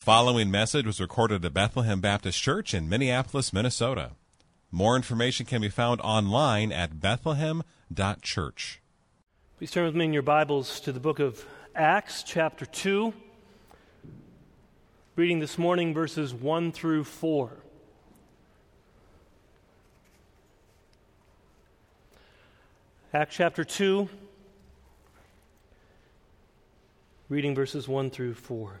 Following message was recorded at Bethlehem Baptist Church in Minneapolis, Minnesota. More information can be found online at bethlehem.church. Please turn with me in your Bibles to the book of Acts, chapter 2. Reading this morning verses 1 through 4. Acts chapter 2, reading verses 1 through 4.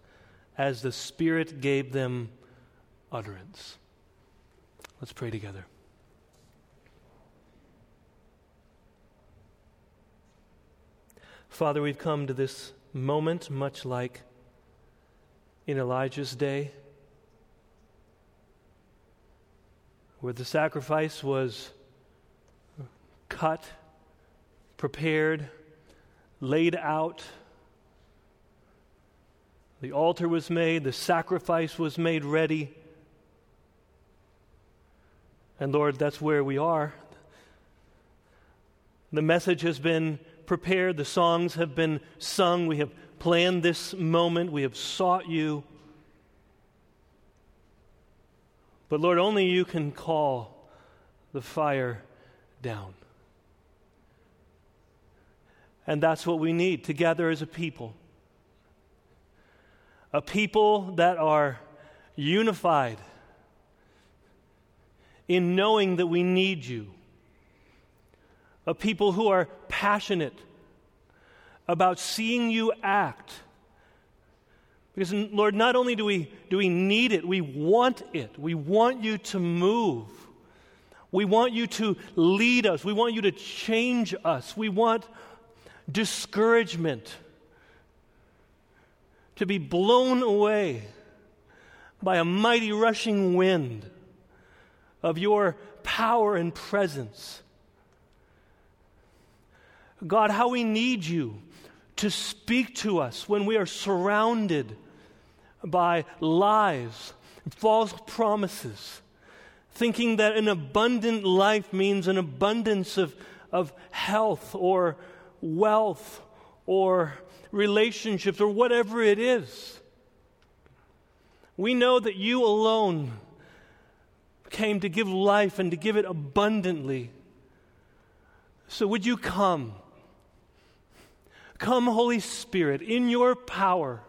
as the Spirit gave them utterance. Let's pray together. Father, we've come to this moment much like in Elijah's day, where the sacrifice was cut, prepared, laid out the altar was made, the sacrifice was made ready. And Lord, that's where we are. The message has been prepared, the songs have been sung, we have planned this moment, we have sought you. But Lord, only you can call the fire down. And that's what we need together as a people a people that are unified in knowing that we need you, a people who are passionate about seeing you act. Because, Lord, not only do we, do we need it, we want it. We want you to move. We want you to lead us. We want you to change us. We want discouragement to be blown away by a mighty rushing wind of your power and presence. God, how we need you to speak to us when we are surrounded by lies, false promises, thinking that an abundant life means an abundance of, of health or wealth or relationships, or whatever it is. We know that you alone came to give life and to give it abundantly. So, would you come? Come, Holy Spirit, in your power.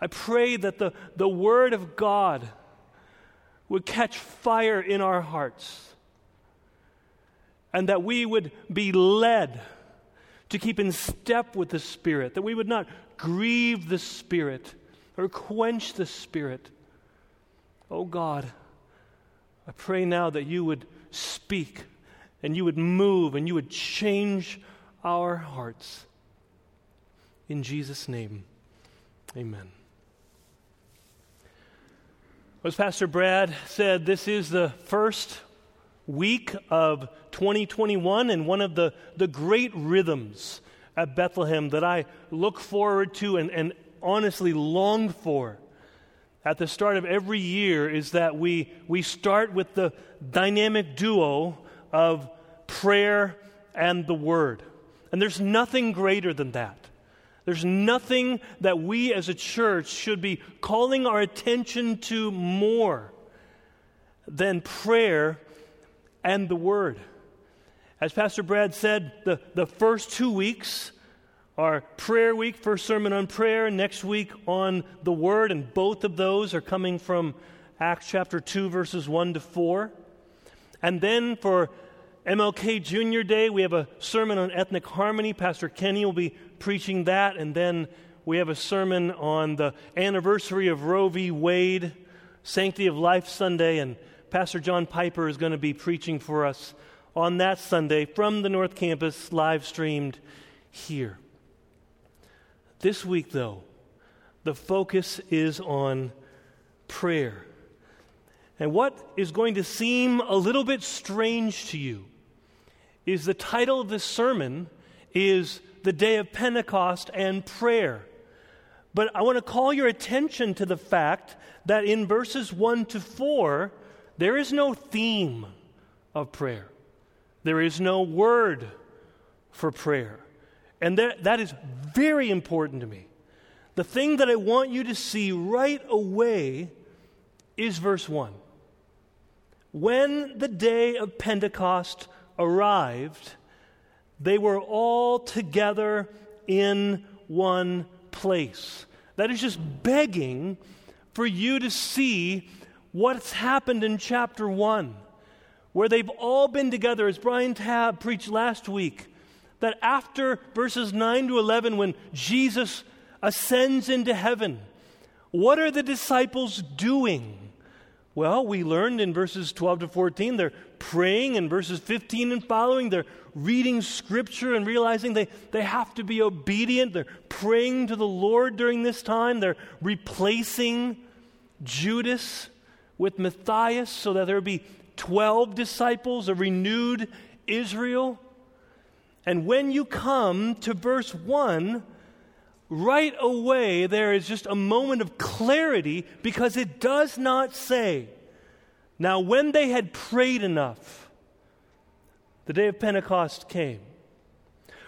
I pray that the, the Word of God would catch fire in our hearts and that we would be led to keep in step with the Spirit, that we would not grieve the Spirit or quench the Spirit. Oh God, I pray now that you would speak and you would move and you would change our hearts. In Jesus' name, amen. As Pastor Brad said, this is the first week of 2021 and one of the, the great rhythms at Bethlehem that I look forward to and, and honestly long for at the start of every year is that we, we start with the dynamic duo of prayer and the Word. And there's nothing greater than that. There's nothing that we as a church should be calling our attention to more than prayer and the Word. As Pastor Brad said, the, the first two weeks are prayer week, first sermon on prayer, next week on the Word, and both of those are coming from Acts chapter 2, verses 1 to 4. And then for MLK Junior Day, we have a sermon on ethnic harmony. Pastor Kenny will be preaching that. And then we have a sermon on the anniversary of Roe v. Wade, Sanctity of Life Sunday, and Pastor John Piper is going to be preaching for us on that Sunday from the North Campus, live streamed here. This week, though, the focus is on prayer. And what is going to seem a little bit strange to you is the title of this sermon is the day of Pentecost and prayer. But I want to call your attention to the fact that in verses 1 to 4, there is no theme of prayer. There is no word for prayer. And that, that is very important to me. The thing that I want you to see right away is verse 1. When the day of Pentecost arrived, they were all together in one place. That is just begging for you to see what's happened in chapter 1, where they've all been together, as Brian Tabb preached last week, that after verses 9 to 11, when Jesus ascends into heaven, what are the disciples doing? Well, we learned in verses 12 to 14, they're praying. In verses 15 and following, they're reading scripture and realizing they, they have to be obedient. They're praying to the Lord during this time. They're replacing Judas with Matthias so that there be 12 disciples, a renewed Israel. And when you come to verse 1, right away there is just a moment of clarity because it does not say, Now, when they had prayed enough, the day of Pentecost came.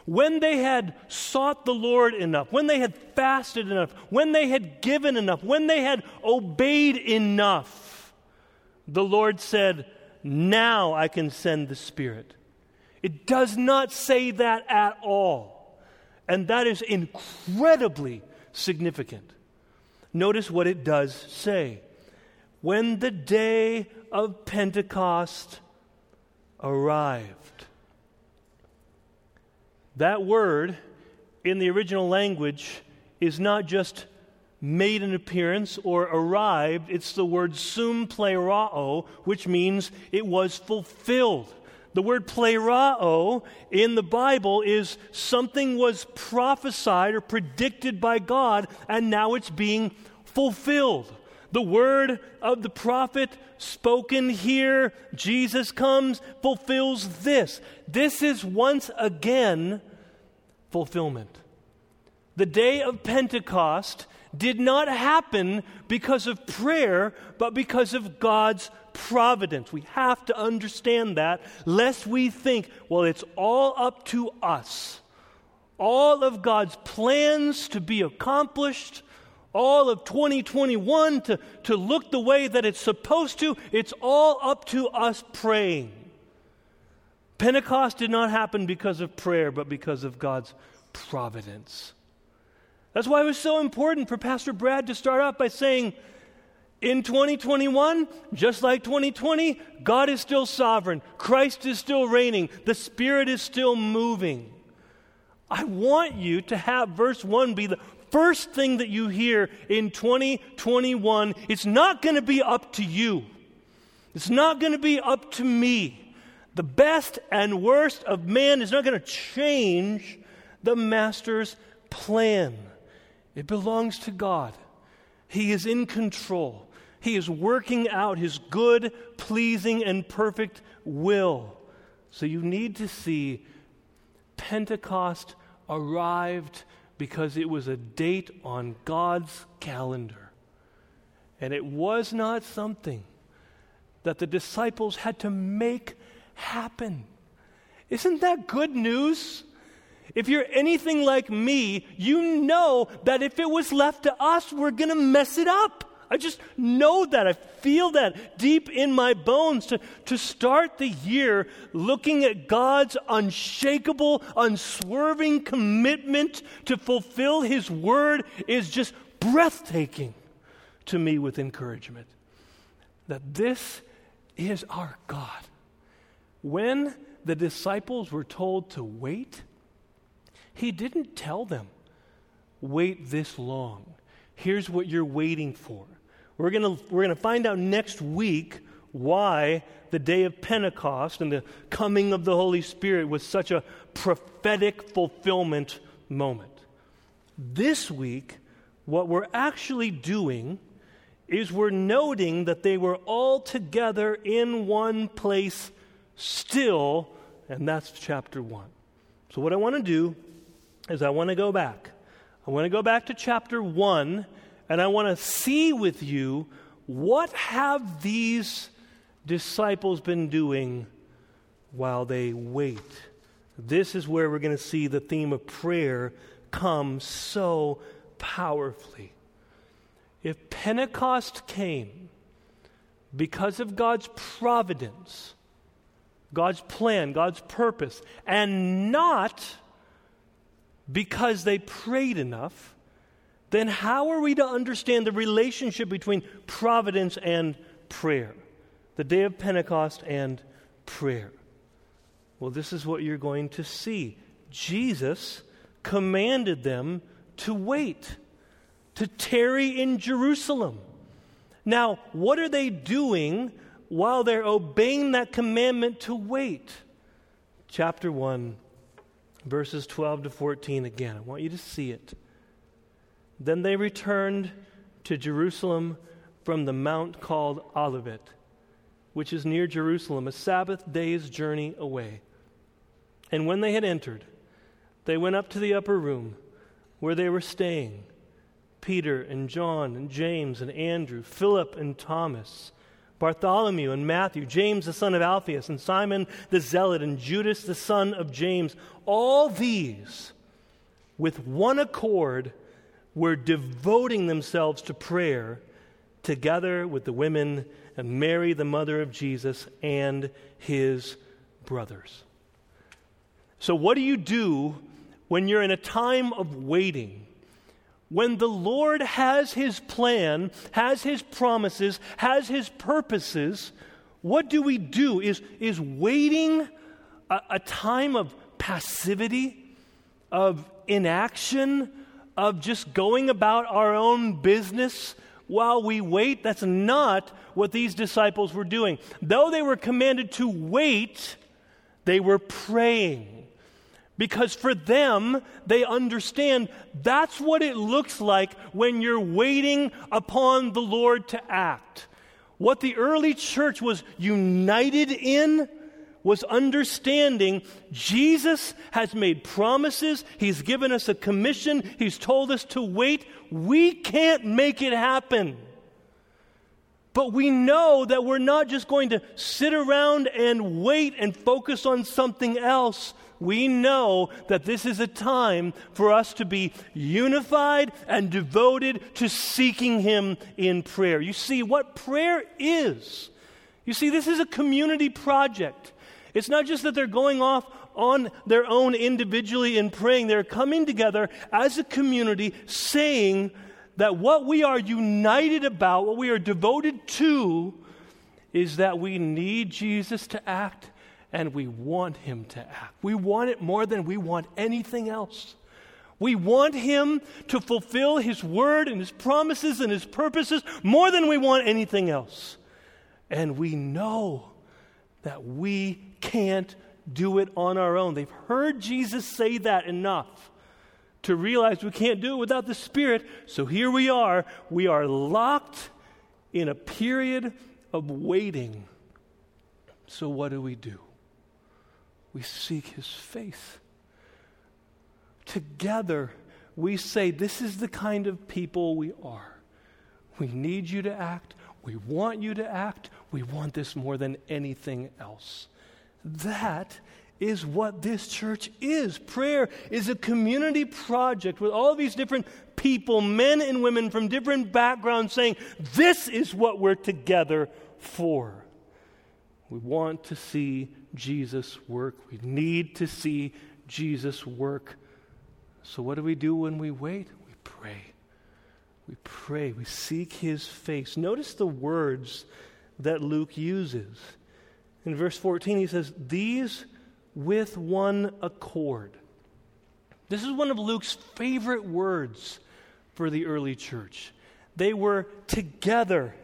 When they had sought the Lord enough, when they had fasted enough, when they had given enough, when they had obeyed enough, the Lord said, Now I can send the Spirit. It does not say that at all. And that is incredibly significant. Notice what it does say. When the day of Pentecost arrived. That word in the original language is not just made an appearance or arrived, it's the word sum plerao, which means it was fulfilled. The word plerao in the Bible is something was prophesied or predicted by God, and now it's being fulfilled. The word of the prophet spoken here, Jesus comes, fulfills this. This is once again fulfillment. The day of Pentecost did not happen because of prayer, but because of God's providence. We have to understand that, lest we think, well, it's all up to us. All of God's plans to be accomplished, all of 2021 to, to look the way that it's supposed to, it's all up to us praying. Pentecost did not happen because of prayer, but because of God's providence. That's why it was so important for Pastor Brad to start off by saying, in 2021, just like 2020, God is still sovereign. Christ is still reigning. The Spirit is still moving. I want you to have verse 1 be the first thing that you hear in 2021. It's not going to be up to you, it's not going to be up to me. The best and worst of man is not going to change the Master's plan. It belongs to God. He is in control. He is working out His good, pleasing, and perfect will. So you need to see Pentecost arrived because it was a date on God's calendar. And it was not something that the disciples had to make happen. Isn't that good news? If you're anything like me, you know that if it was left to us, we're going to mess it up. I just know that. I feel that deep in my bones. To, to start the year looking at God's unshakable, unswerving commitment to fulfill His word is just breathtaking to me with encouragement. That this is our God. When the disciples were told to wait, He didn't tell them, wait this long. Here's what you're waiting for. We're going we're going to find out next week why the day of Pentecost and the coming of the Holy Spirit was such a prophetic fulfillment moment. This week, what we're actually doing is we're noting that they were all together in one place still, and that's chapter 1. So, what I want to do is I want to go back. I want to go back to chapter 1, and I want to see with you what have these disciples been doing while they wait. This is where we're going to see the theme of prayer come so powerfully. If Pentecost came because of God's providence, God's plan, God's purpose, and not because they prayed enough, then how are we to understand the relationship between providence and prayer? The day of Pentecost and prayer. Well, this is what you're going to see. Jesus commanded them to wait, to tarry in Jerusalem. Now, what are they doing while they're obeying that commandment to wait? Chapter 1, verses 12 to 14 again. I want you to see it. Then they returned to Jerusalem from the mount called Olivet, which is near Jerusalem, a Sabbath day's journey away. And when they had entered, they went up to the upper room where they were staying Peter and John and James and Andrew, Philip and Thomas, Bartholomew and Matthew, James the son of Alphaeus, and Simon the Zealot, and Judas the son of James. All these, with one accord, were devoting themselves to prayer together with the women and Mary, the mother of Jesus, and his brothers. So, what do you do when you're in a time of waiting? When the Lord has his plan, has his promises, has his purposes, what do we do? Is, is waiting a, a time of passivity, of inaction, of just going about our own business while we wait. That's not what these disciples were doing. Though they were commanded to wait, they were praying. Because for them, they understand that's what it looks like when you're waiting upon the Lord to act. What the early church was united in was understanding Jesus has made promises, He's given us a commission, He's told us to wait. We can't make it happen. But we know that we're not just going to sit around and wait and focus on something else. We know that this is a time for us to be unified and devoted to seeking Him in prayer. You see, what prayer is, you see, this is a community project. It's not just that they're going off on their own individually in praying, they're coming together as a community saying that what we are united about, what we are devoted to, is that we need Jesus to act and we want him to act. We want it more than we want anything else. We want him to fulfill his word and his promises and his purposes more than we want anything else. And we know that we can't do it on our own. They've heard Jesus say that enough to realize we can't do it without the Spirit. So here we are. We are locked in a period of waiting. So what do we do? We seek His face. Together, we say, This is the kind of people we are. We need you to act. We want you to act. We want this more than anything else. That is what this church is. Prayer is a community project with all these different people, men and women from different backgrounds, saying, This is what we're together for. We want to see Jesus work. We need to see Jesus work. So, what do we do when we wait? We pray. We pray. We seek his face. Notice the words that Luke uses. In verse 14, he says, These with one accord. This is one of Luke's favorite words for the early church. They were together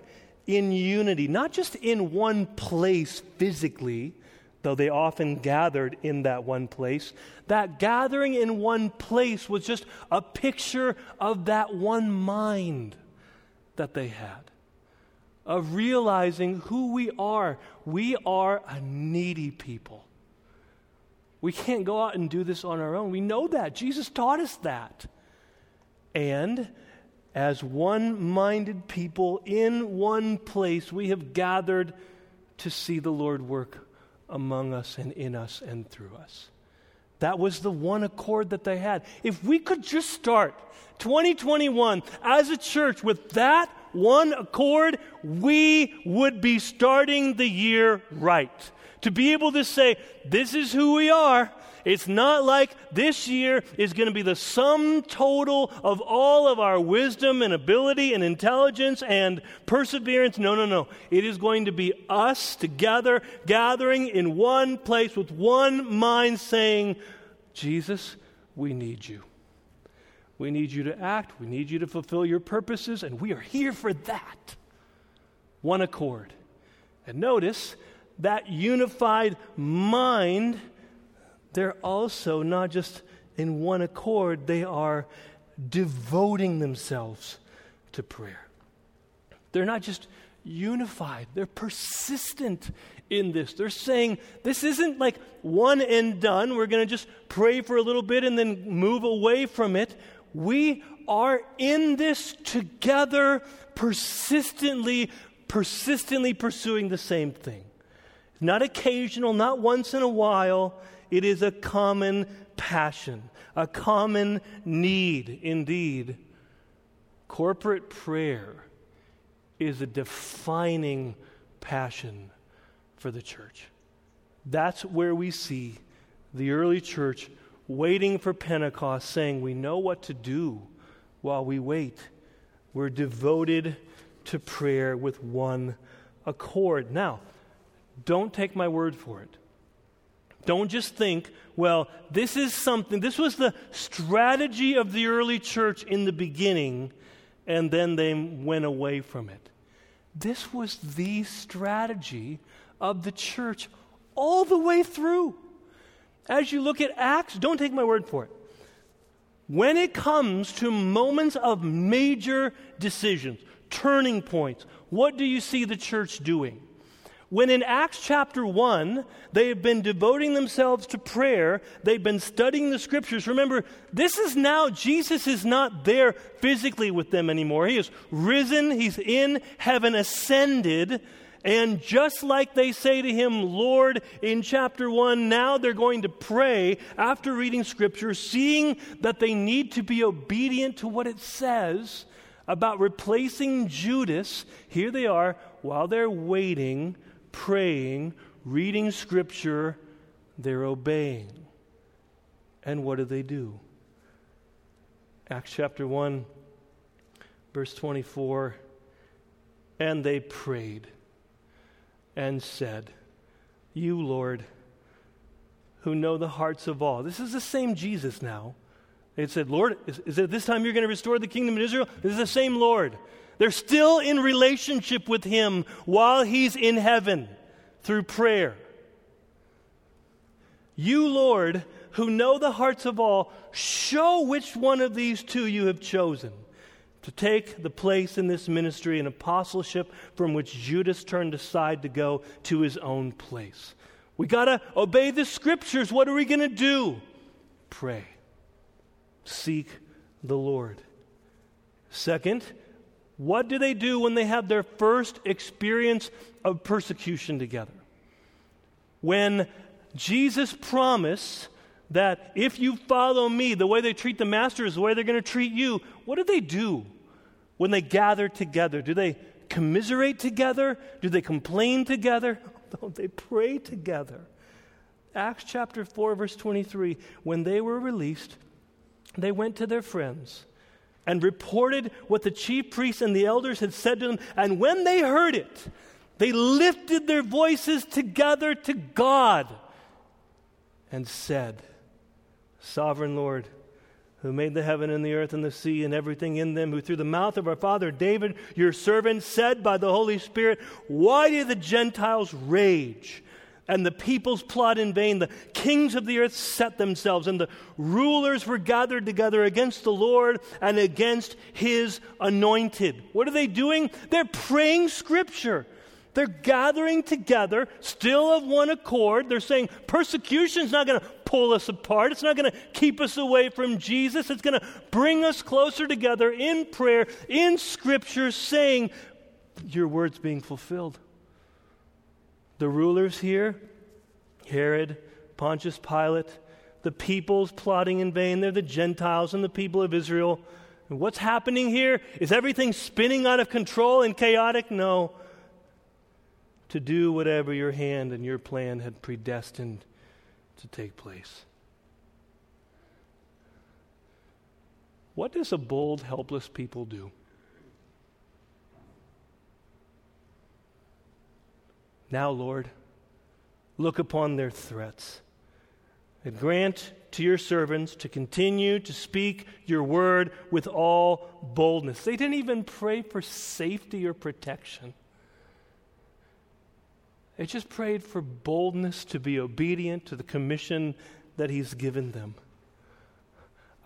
in unity, not just in one place physically, though they often gathered in that one place. That gathering in one place was just a picture of that one mind that they had, of realizing who we are. We are a needy people. We can't go out and do this on our own. We know that. Jesus taught us that. And as one minded people in one place, we have gathered to see the Lord work among us and in us and through us. That was the one accord that they had. If we could just start 2021 as a church with that one accord, we would be starting the year right. To be able to say, this is who we are, it's not like this year is going to be the sum total of all of our wisdom and ability and intelligence and perseverance. No, no, no. It is going to be us together, gathering in one place with one mind, saying, Jesus, we need you. We need you to act. We need you to fulfill your purposes, and we are here for that. One accord. And notice that unified mind they're also not just in one accord, they are devoting themselves to prayer. They're not just unified, they're persistent in this. They're saying this isn't like one and done. We're going to just pray for a little bit and then move away from it. We are in this together, persistently, persistently pursuing the same thing. Not occasional, not once in a while. It is a common passion, a common need indeed. Corporate prayer is a defining passion for the church. That's where we see the early church waiting for Pentecost, saying, We know what to do while we wait. We're devoted to prayer with one accord. Now, don't take my word for it. Don't just think, well, this is something, this was the strategy of the early church in the beginning, and then they went away from it. This was the strategy of the church all the way through. As you look at Acts, don't take my word for it. When it comes to moments of major decisions, turning points, what do you see the church doing? When in Acts chapter 1, they have been devoting themselves to prayer, they've been studying the scriptures. Remember, this is now, Jesus is not there physically with them anymore. He is risen, he's in heaven, ascended. And just like they say to him, Lord, in chapter 1, now they're going to pray after reading scripture, seeing that they need to be obedient to what it says about replacing Judas. Here they are while they're waiting praying, reading scripture, they're obeying. And what do they do? Acts chapter 1, verse 24. And they prayed and said, You, Lord, who know the hearts of all. This is the same Jesus now. They said, Lord, is, is it this time you're going to restore the kingdom of Israel? This is the same Lord. They're still in relationship with Him while He's in heaven through prayer. You, Lord, who know the hearts of all, show which one of these two you have chosen to take the place in this ministry and apostleship from which Judas turned aside to go to his own place. We got to obey the scriptures. What are we going to do? Pray. Seek the Lord. Second, what do they do when they have their first experience of persecution together? When Jesus promised that if you follow me, the way they treat the master is the way they're going to treat you, what do they do when they gather together? Do they commiserate together? Do they complain together? No, they pray together. Acts chapter 4, verse 23 when they were released, they went to their friends and reported what the chief priests and the elders had said to them. And when they heard it, they lifted their voices together to God and said, Sovereign Lord, who made the heaven and the earth and the sea and everything in them, who through the mouth of our father David, your servant, said by the Holy Spirit, Why do the Gentiles rage? And the peoples plot in vain. The kings of the earth set themselves, and the rulers were gathered together against the Lord and against his anointed. What are they doing? They're praying scripture. They're gathering together, still of one accord. They're saying persecution is not going to pull us apart. It's not going to keep us away from Jesus. It's going to bring us closer together in prayer, in Scripture, saying, Your word's being fulfilled. The rulers here, Herod, Pontius Pilate, the peoples plotting in vain. They're the Gentiles and the people of Israel. And what's happening here? Is everything spinning out of control and chaotic? No. To do whatever your hand and your plan had predestined to take place. What does a bold, helpless people do? Now, Lord, look upon their threats and grant to your servants to continue to speak your word with all boldness. They didn't even pray for safety or protection. They just prayed for boldness to be obedient to the commission that He's given them.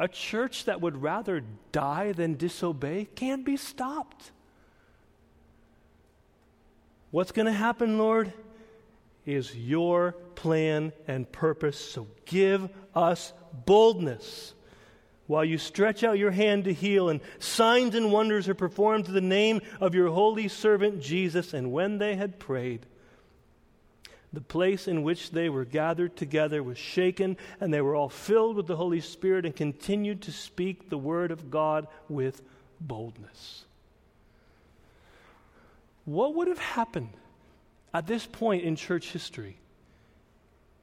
A church that would rather die than disobey can't be stopped. What's going to happen, Lord, is your plan and purpose. So give us boldness while you stretch out your hand to heal, and signs and wonders are performed to the name of your holy servant Jesus. And when they had prayed, the place in which they were gathered together was shaken, and they were all filled with the Holy Spirit and continued to speak the word of God with boldness. What would have happened at this point in church history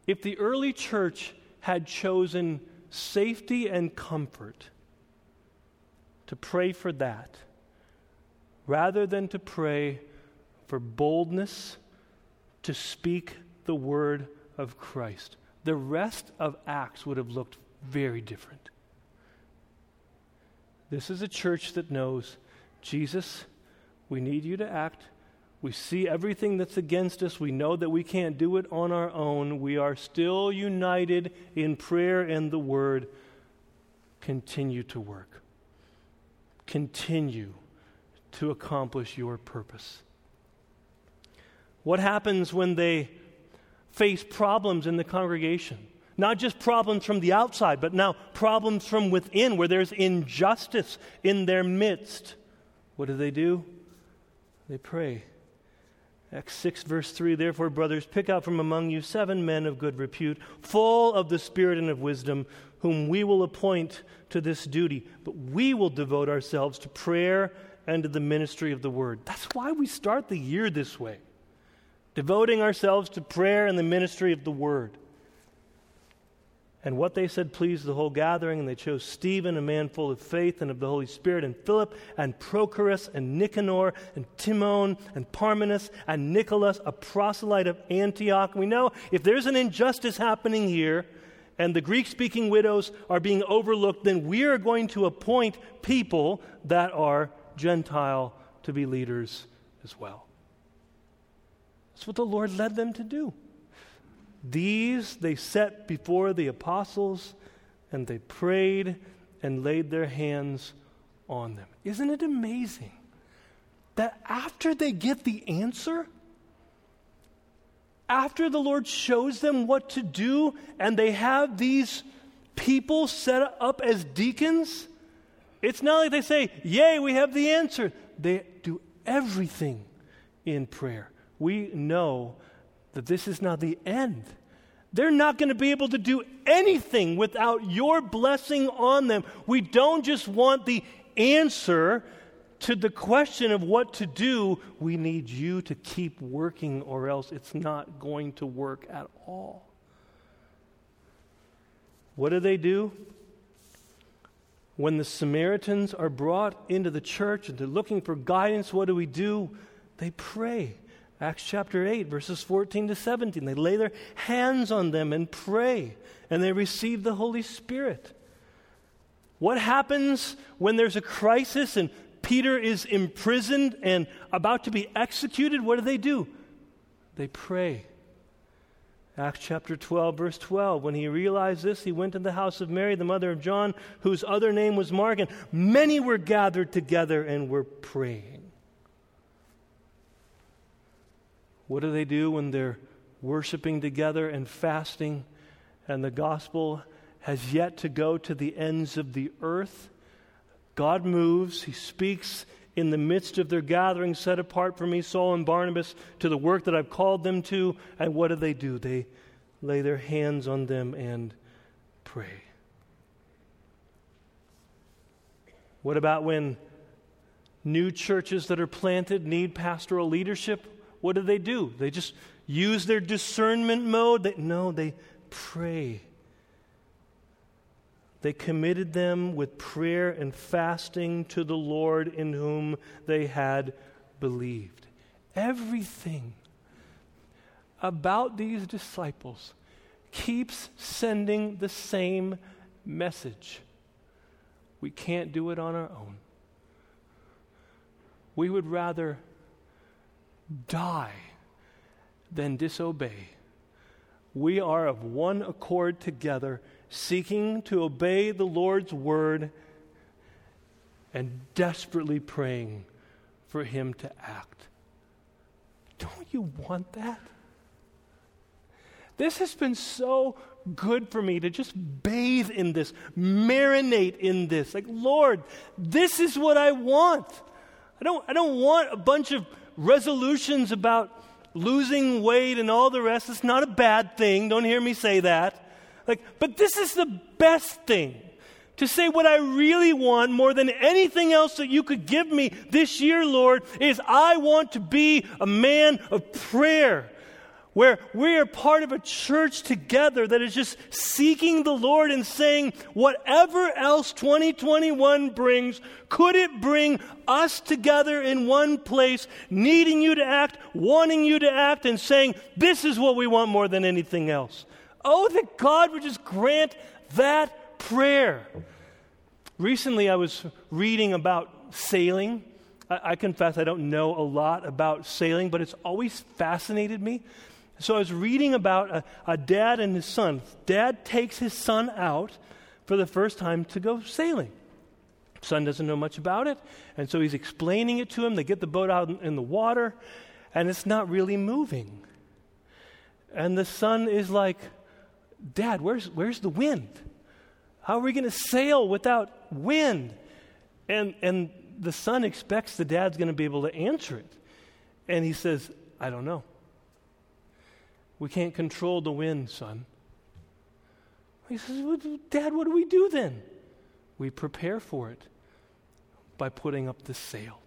if the early church had chosen safety and comfort to pray for that rather than to pray for boldness to speak the word of Christ. The rest of Acts would have looked very different. This is a church that knows Jesus, we need you to act. We see everything that's against us. We know that we can't do it on our own. We are still united in prayer and the word. Continue to work. Continue to accomplish your purpose. What happens when they face problems in the congregation? Not just problems from the outside, but now problems from within where there's injustice in their midst. What do they do? They pray. Acts 6, verse 3 Therefore, brothers, pick out from among you seven men of good repute, full of the Spirit and of wisdom, whom we will appoint to this duty. But we will devote ourselves to prayer and to the ministry of the word. That's why we start the year this way devoting ourselves to prayer and the ministry of the word. And what they said pleased the whole gathering, and they chose Stephen, a man full of faith and of the Holy Spirit, and Philip, and Prochorus, and Nicanor, and Timon, and Parmenas, and Nicholas, a proselyte of Antioch. We know if there's an injustice happening here, and the Greek speaking widows are being overlooked, then we are going to appoint people that are Gentile to be leaders as well. That's what the Lord led them to do. These they set before the apostles, and they prayed and laid their hands on them. Isn't it amazing that after they get the answer, after the Lord shows them what to do, and they have these people set up as deacons, it's not like they say, Yay, we have the answer. They do everything in prayer we know that this is not the end. They're not going to be able to do anything without your blessing on them. We don't just want the answer to the question of what to do. We need you to keep working, or else it's not going to work at all. What do they do? When the Samaritans are brought into the church and they're looking for guidance, what do we do? They pray. Acts chapter 8, verses 14 to 17. They lay their hands on them and pray, and they receive the Holy Spirit. What happens when there's a crisis and Peter is imprisoned and about to be executed? What do they do? They pray. Acts chapter 12, verse 12. When he realized this, he went to the house of Mary, the mother of John, whose other name was Mark, and many were gathered together and were praying. What do they do when they're worshiping together and fasting, and the gospel has yet to go to the ends of the earth? God moves, He speaks in the midst of their gathering, set apart for me, Saul and Barnabas, to the work that I've called them to. And what do they do? They lay their hands on them and pray. What about when new churches that are planted need pastoral leadership? What do they do? They just use their discernment mode? They, no, they pray. They committed them with prayer and fasting to the Lord in whom they had believed. Everything about these disciples keeps sending the same message. We can't do it on our own. We would rather die than disobey. We are of one accord together seeking to obey the Lord's word and desperately praying for Him to act. Don't you want that? This has been so good for me to just bathe in this, marinate in this. Like, Lord, this is what I want. I don't, I don't want a bunch of resolutions about losing weight and all the rest. It's not a bad thing. Don't hear me say that. Like, but this is the best thing. To say what I really want more than anything else that you could give me this year, Lord, is I want to be a man of prayer where we are part of a church together that is just seeking the Lord and saying, whatever else 2021 brings, could it bring us together in one place, needing you to act, wanting you to act, and saying, this is what we want more than anything else? Oh, that God would just grant that prayer. Recently, I was reading about sailing. I, I, confess I don't know a lot about sailing, but it's always fascinated me. So I was reading about a, a dad and his son. Dad takes his son out for the first time to go sailing. Son doesn't know much about it, and so he's explaining it to him. They get the boat out in the water, and it's not really moving. And the son is like, Dad, where's, where's the wind? How are we going to sail without wind? And, and the son expects the dad's going to be able to answer it. And he says, I don't know. We can't control the wind, son. He says, Dad, what do we do then? We prepare for it by putting up the sail.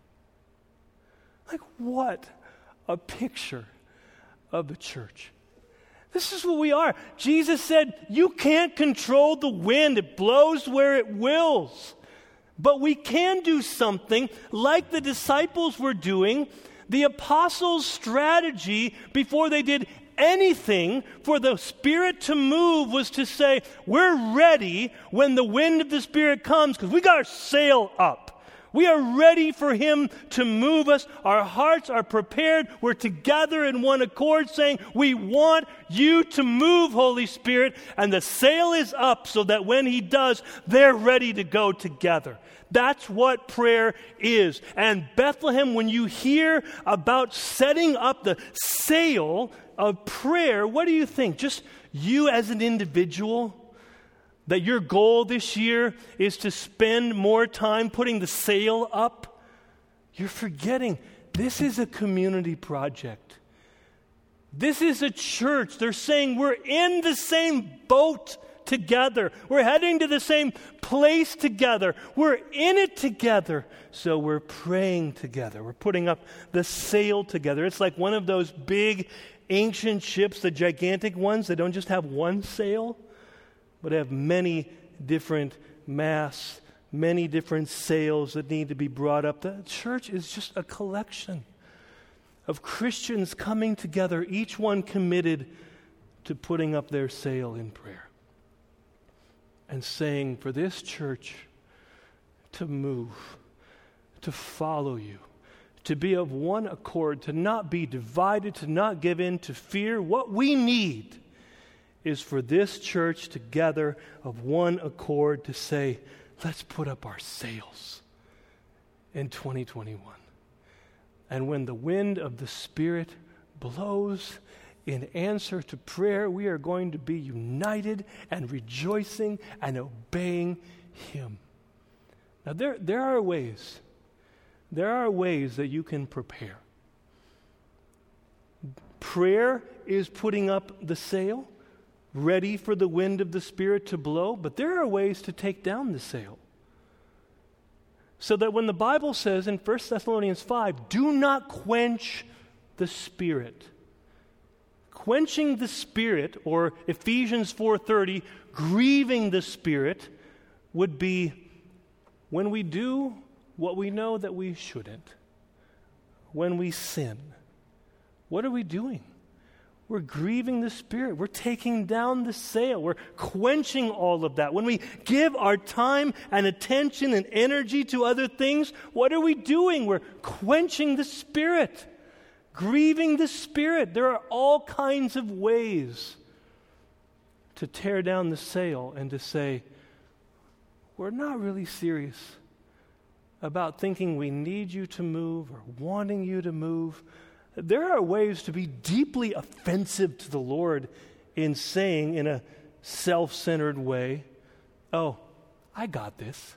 Like, what a picture of the church. This is what we are. Jesus said, You can't control the wind, it blows where it wills. But we can do something like the disciples were doing. The apostles' strategy before they did anything for the Spirit to move was to say, We're ready when the wind of the Spirit comes because we got our sail up. We are ready for Him to move us. Our hearts are prepared. We're together in one accord saying, We want you to move, Holy Spirit. And the sail is up so that when He does, they're ready to go together. That's what prayer is. And Bethlehem, when you hear about setting up the sail of prayer, what do you think? Just you as an individual? that your goal this year is to spend more time putting the sail up, you're forgetting this is a community project. This is a church. They're saying we're in the same boat together. We're heading to the same place together. We're in it together. So we're praying together. We're putting up the sail together. It's like one of those big ancient ships, the gigantic ones that don't just have one sail but have many different masts, many different sails that need to be brought up. The church is just a collection of Christians coming together, each one committed to putting up their sail in prayer and saying, For this church, to move, to follow you, to be of one accord, to not be divided, to not give in to fear. What we need is for this church together of one accord to say, let's put up our sails in 2021. And when the wind of the Spirit blows in answer to prayer, we are going to be united and rejoicing and obeying Him. Now, there, there are ways, there are ways that you can prepare. Prayer is putting up the sail, ready for the wind of the Spirit to blow, but there are ways to take down the sail. So that when the Bible says in 1 Thessalonians 5, do not quench the Spirit. Quenching the Spirit, or Ephesians 4:30, grieving the Spirit, would be when we do what we know that we shouldn't. When we sin. What are we doing? We're grieving the Spirit. We're taking down the sail. We're quenching all of that. When we give our time and attention and energy to other things, what are we doing? We're quenching the Spirit, grieving the Spirit. There are all kinds of ways to tear down the sail and to say, we're not really serious about thinking we need you to move or wanting you to move there are ways to be deeply offensive to the Lord in saying, in a self centered way, Oh, I got this.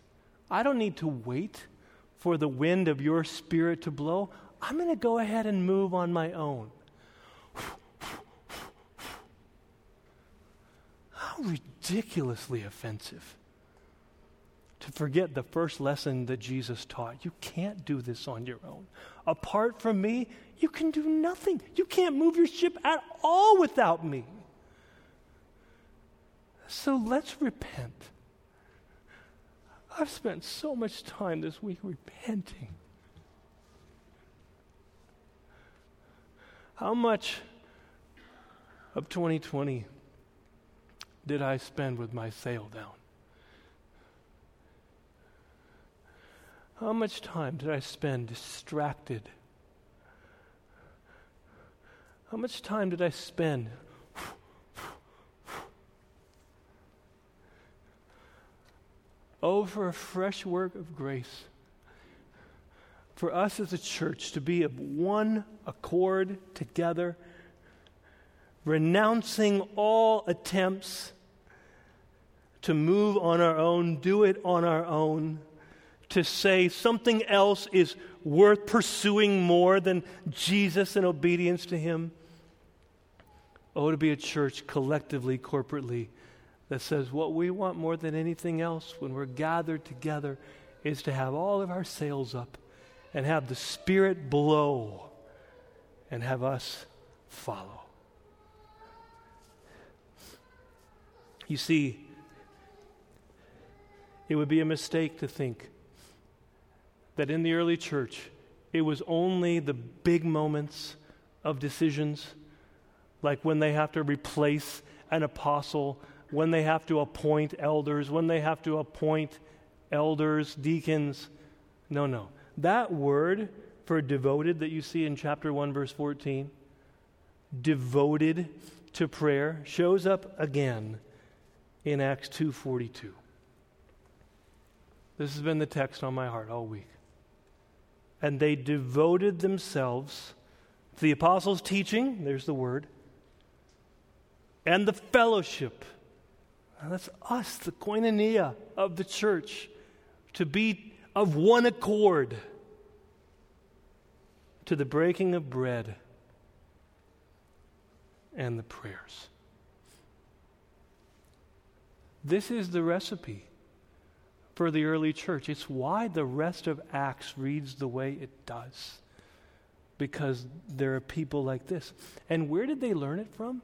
I don't need to wait for the wind of your spirit to blow. I'm going to go ahead and move on my own. How ridiculously offensive to forget the first lesson that Jesus taught. You can't do this on your own. Apart from me, you can do nothing. You can't move your ship at all without me. So let's repent. I've spent so much time this week repenting. How much of 2020 did I spend with my sail down? How much time did I spend distracted? How much time did I spend over a fresh work of grace for us as a church to be of one accord together, renouncing all attempts to move on our own, do it on our own to say something else is worth pursuing more than Jesus and obedience to Him. Oh, to be a church collectively, corporately, that says what we want more than anything else when we're gathered together is to have all of our sails up and have the Spirit blow and have us follow. You see, it would be a mistake to think that in the early church, it was only the big moments of decisions, like when they have to replace an apostle, when they have to appoint elders, when they have to appoint elders, deacons. No, no. That word for devoted that you see in chapter 1, verse 14, devoted to prayer, shows up again in Acts 2:42. This has been the text on my heart all week and they devoted themselves to the apostles' teaching, there's the word, and the fellowship. That's us, the koinonia of the church, to be of one accord to the breaking of bread and the prayers. This is the recipe for the early church. It's why the rest of Acts reads the way it does. Because there are people like this. And where did they learn it from?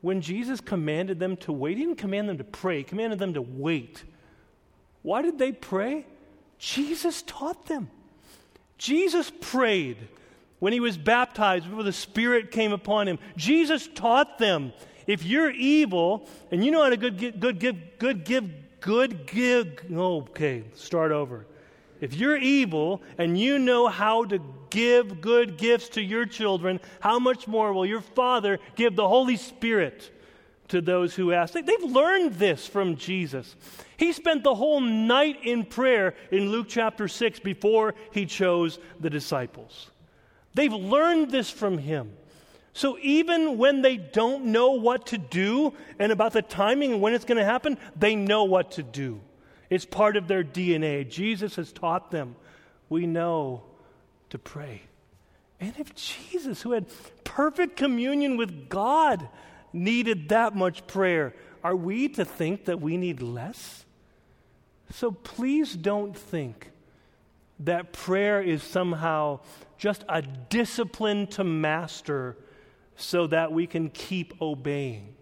When Jesus commanded them to wait, he didn't command them to pray, he commanded them to wait. Why did they pray? Jesus taught them. Jesus prayed when he was baptized, before the Spirit came upon him. Jesus taught them if you're evil and you know how to good, good, give, good, give good give. Okay, start over. If you're evil and you know how to give good gifts to your children, how much more will your Father give the Holy Spirit to those who ask? They've learned this from Jesus. He spent the whole night in prayer in Luke chapter 6 before he chose the disciples. They've learned this from him. So even when they don't know what to do and about the timing and when it's going to happen, they know what to do. It's part of their DNA. Jesus has taught them. We know to pray. And if Jesus, who had perfect communion with God, needed that much prayer, are we to think that we need less? So please don't think that prayer is somehow just a discipline to master so that we can keep obeying.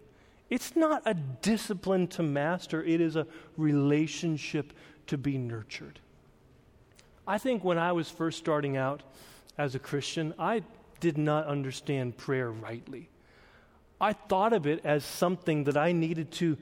It's not a discipline to master, it is a relationship to be nurtured. I think when I was first starting out as a Christian, I did not understand prayer rightly. I thought of it as something that I needed to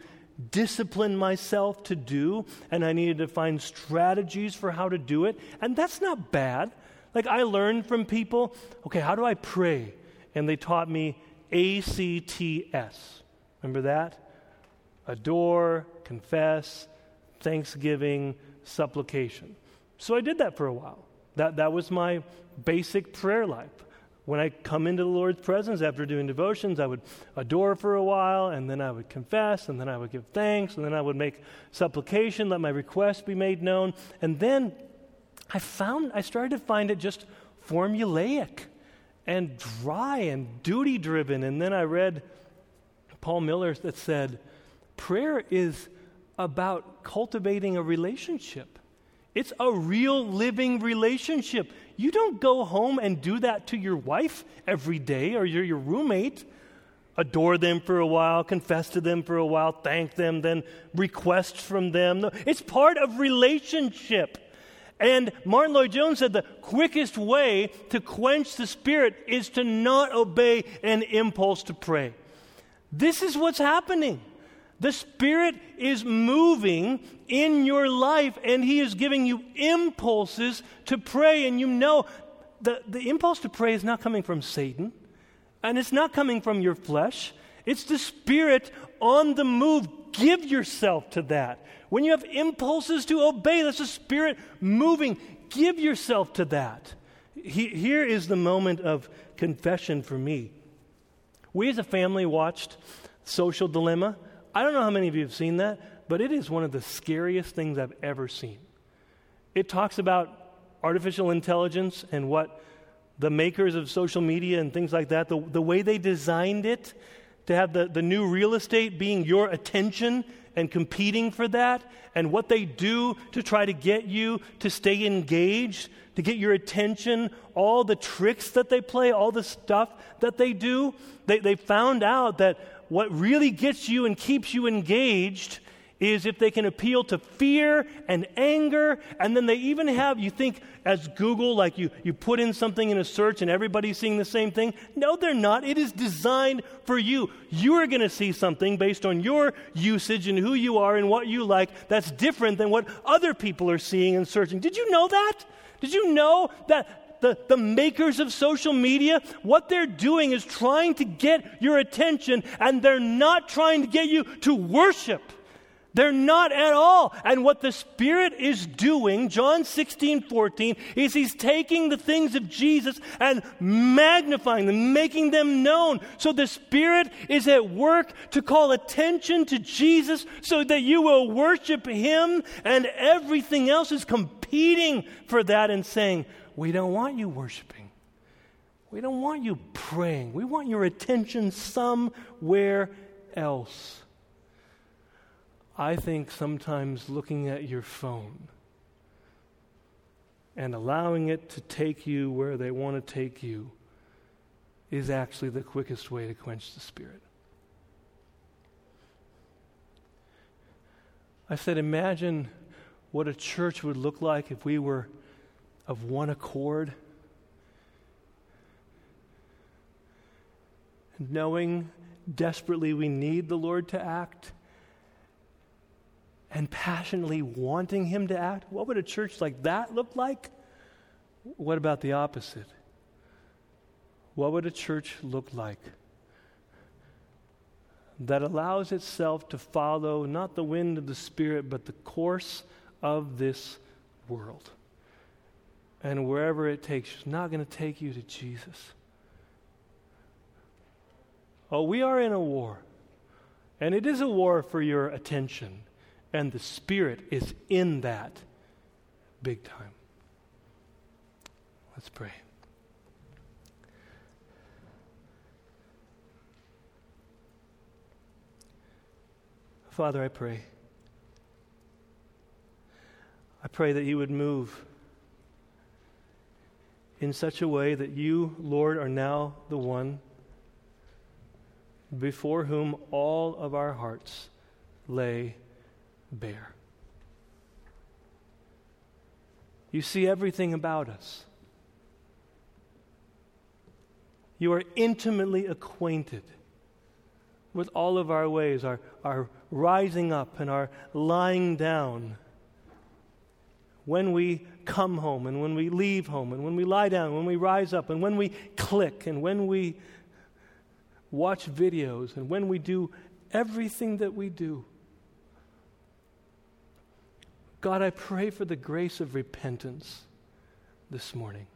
discipline myself to do, and I needed to find strategies for how to do it. And that's not bad. Like, I learned from people, okay, how do I pray? And they taught me ACTS. Remember that? Adore, confess, thanksgiving, supplication. So I did that for a while. That, that was my basic prayer life. When I come into the Lord's presence after doing devotions, I would adore for a while, and then I would confess, and then I would give thanks, and then I would make supplication, let my requests be made known. And then I found, I started to find it just formulaic and dry and duty driven. And then I read Paul Miller that said, prayer is about cultivating a relationship. It's a real living relationship. You don't go home and do that to your wife every day or your, your roommate. Adore them for a while, confess to them for a while, thank them, then request from them. It's part of relationship. And Martyn Lloyd-Jones said the quickest way to quench the spirit is to not obey an impulse to pray. This is what's happening. The Spirit is moving in your life, and He is giving you impulses to pray. And you know the, the impulse to pray is not coming from Satan, and it's not coming from your flesh. It's the Spirit on the move. Give yourself to that. When you have impulses to obey, that's the Spirit moving. Give yourself to that. He, here is the moment of confession for me. We as a family watched Social Dilemma. I don't know how many of you have seen that, but it is one of the scariest things I've ever seen. It talks about artificial intelligence and what the makers of social media and things like that, the, the way they designed it to have the, the new real estate being your attention and competing for that, and what they do to try to get you to stay engaged, to get your attention, all the tricks that they play, all the stuff that they do. They, they found out that what really gets you and keeps you engaged is if they can appeal to fear and anger, and then they even have, you think as Google, like you, you put in something in a search and everybody's seeing the same thing. No, they're not. It is designed for you. You are going to see something based on your usage and who you are and what you like that's different than what other people are seeing and searching. Did you know that? Did you know that the, the makers of social media, what they're doing is trying to get your attention, and they're not trying to get you to worship. They're not at all. And what the Spirit is doing, John 16, 14, is He's taking the things of Jesus and magnifying them, making them known. So the Spirit is at work to call attention to Jesus so that you will worship Him, and everything else is competing for that and saying, we don't want you worshiping. We don't want you praying. We want your attention somewhere else. I think sometimes looking at your phone and allowing it to take you where they want to take you is actually the quickest way to quench the spirit. I said, imagine what a church would look like if we were of one accord. Knowing desperately we need the Lord to act, and passionately wanting Him to act? What would a church like that look like? What about the opposite? What would a church look like that allows itself to follow not the wind of the Spirit, but the course of this world? And wherever it takes you, it's not going to take you to Jesus. Oh, we are in a war. And it is a war for your attention. And the Spirit is in that big time. Let's pray. Father, I pray. I pray that you would move in such a way that you, Lord, are now the one before whom all of our hearts lay bare. You see everything about us. You are intimately acquainted with all of our ways, our, our rising up and our lying down. When we come home and when we leave home and when we lie down, when we rise up and when we click and when we watch videos and when we do everything that we do. God, I pray for the grace of repentance this morning.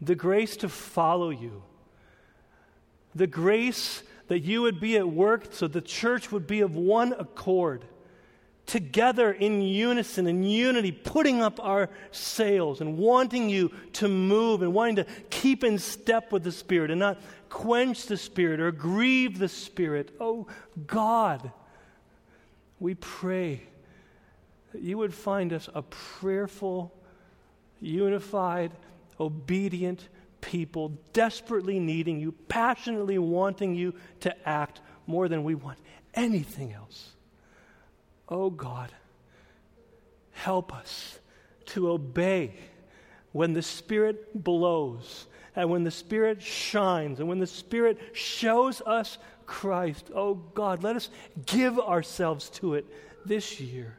The grace to follow you. The grace that you would be at work so the church would be of one accord together in unison and unity, putting up our sails and wanting you to move and wanting to keep in step with the Spirit and not quench the Spirit or grieve the Spirit. Oh God, we pray that you would find us a prayerful, unified, obedient people, desperately needing you, passionately wanting you to act more than we want anything else. Oh God, help us to obey when the Spirit blows and when the Spirit shines and when the Spirit shows us Christ. Oh God, let us give ourselves to it this year.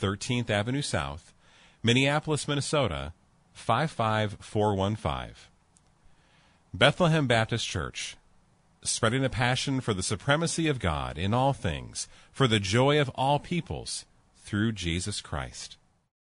13th Avenue South, Minneapolis, Minnesota 55415. Bethlehem Baptist Church spreading a passion for the supremacy of God in all things, for the joy of all peoples, through Jesus Christ.